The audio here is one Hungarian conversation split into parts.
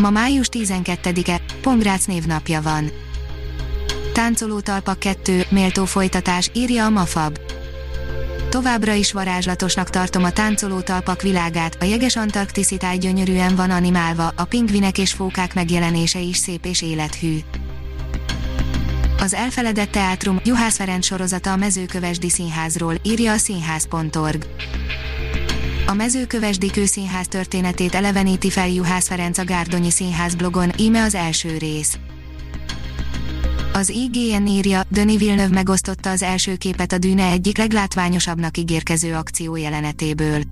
Ma május 12-e, Pongrác névnapja van. Táncoló talpak 2, méltó folytatás, írja a Mafab. Továbbra is varázslatosnak tartom a táncoló talpak világát, a jeges Antarktiszitáj gyönyörűen van animálva, a pingvinek és fókák megjelenése is szép és élethű. Az elfeledett teátrum Juhász Ferenc sorozata a mezőkövesdi színházról, írja a színház.org. A mezőkövesdi kőszínház történetét eleveníti fel Juhász Ferenc a Gárdonyi Színház blogon, íme az első rész. Az IGN írja, Denis Villeneuve megosztotta az első képet a Dűne egyik leglátványosabbnak ígérkező akció jelenetéből.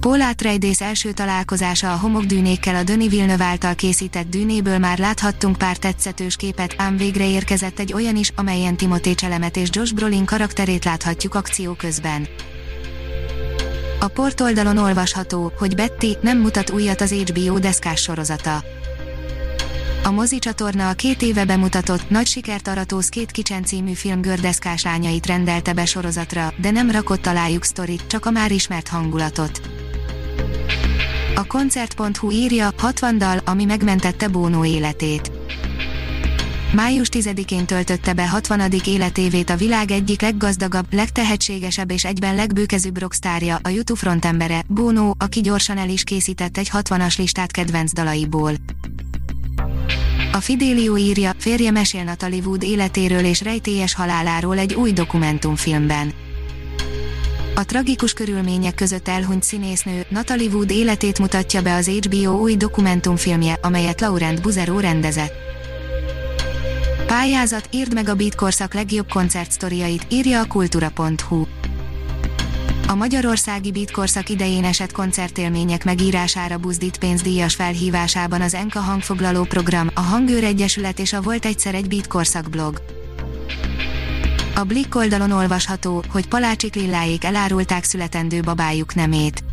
Paul Atreides első találkozása a homokdűnékkel a Denis Villeneuve által készített dűnéből már láthattunk pár tetszetős képet, ám végre érkezett egy olyan is, amelyen Timothée Chalamet és Josh Brolin karakterét láthatjuk akció közben. A portoldalon olvasható, hogy Betty nem mutat újat az HBO deszkás sorozata. A mozi csatorna a két éve bemutatott, nagy sikert arató Skate Kitchen című film gördeszkás lányait rendelte be sorozatra, de nem rakott alájuk sztorit, csak a már ismert hangulatot. A koncert.hu írja, 60 dal, ami megmentette Bónó életét. Május 10-én töltötte be 60. életévét a világ egyik leggazdagabb, legtehetségesebb és egyben legbőkezőbb rockstárja, a YouTube frontembere, Bono, aki gyorsan el is készített egy 60-as listát kedvenc dalaiból. A Fidelio írja, férje mesél Natalie Wood életéről és rejtélyes haláláról egy új dokumentumfilmben. A tragikus körülmények között elhunyt színésznő Natalie Wood életét mutatja be az HBO új dokumentumfilmje, amelyet Laurent Buzero rendezett. Pályázat, írd meg a Beat korszak legjobb koncertsztoriait, írja a kultura.hu. A magyarországi Beat korszak idején esett koncertélmények megírására buzdít pénzdíjas felhívásában az Enka hangfoglaló program, a Hangőr Egyesület és a Volt egyszer egy Beat blog. A Blick oldalon olvasható, hogy Palácsik Lilláék elárulták születendő babájuk nemét.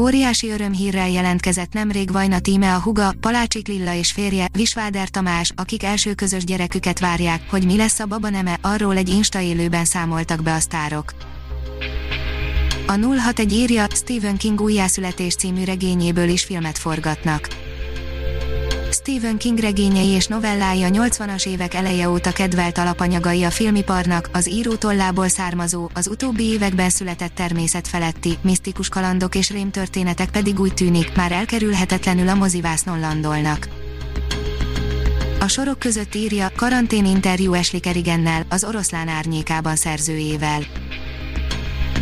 Óriási örömhírrel jelentkezett nemrég Vajna tíme a huga, Palácsik Lilla és férje, Visváder Tamás, akik első közös gyereküket várják, hogy mi lesz a baba neme, arról egy Insta élőben számoltak be a sztárok. A 061 írja, Stephen King újjászületés című regényéből is filmet forgatnak. Stephen King regényei és novellái a 80-as évek eleje óta kedvelt alapanyagai a filmiparnak, az írótollából származó, az utóbbi években született természetfeletti, misztikus kalandok és rémtörténetek pedig úgy tűnik, már elkerülhetetlenül a mozivásznon landolnak. A sorok között írja, karantén interjú Ashley Kerrigennel, az oroszlán árnyékában szerzőjével.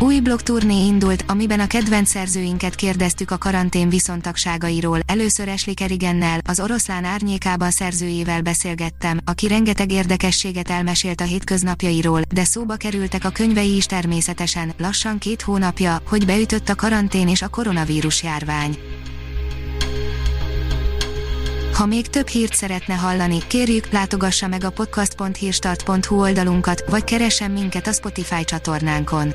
Új blogturné indult, amiben a kedvenc szerzőinket kérdeztük a karantén viszontagságairól. Először Esli Kerigennel, az oroszlán árnyékában szerzőjével beszélgettem, aki rengeteg érdekességet elmesélt a hétköznapjairól, de szóba kerültek a könyvei is természetesen, lassan két hónapja, hogy beütött a karantén és a koronavírus járvány. Ha még több hírt szeretne hallani, kérjük, látogassa meg a podcast.hírstart.hu oldalunkat, vagy keressen minket a Spotify csatornánkon.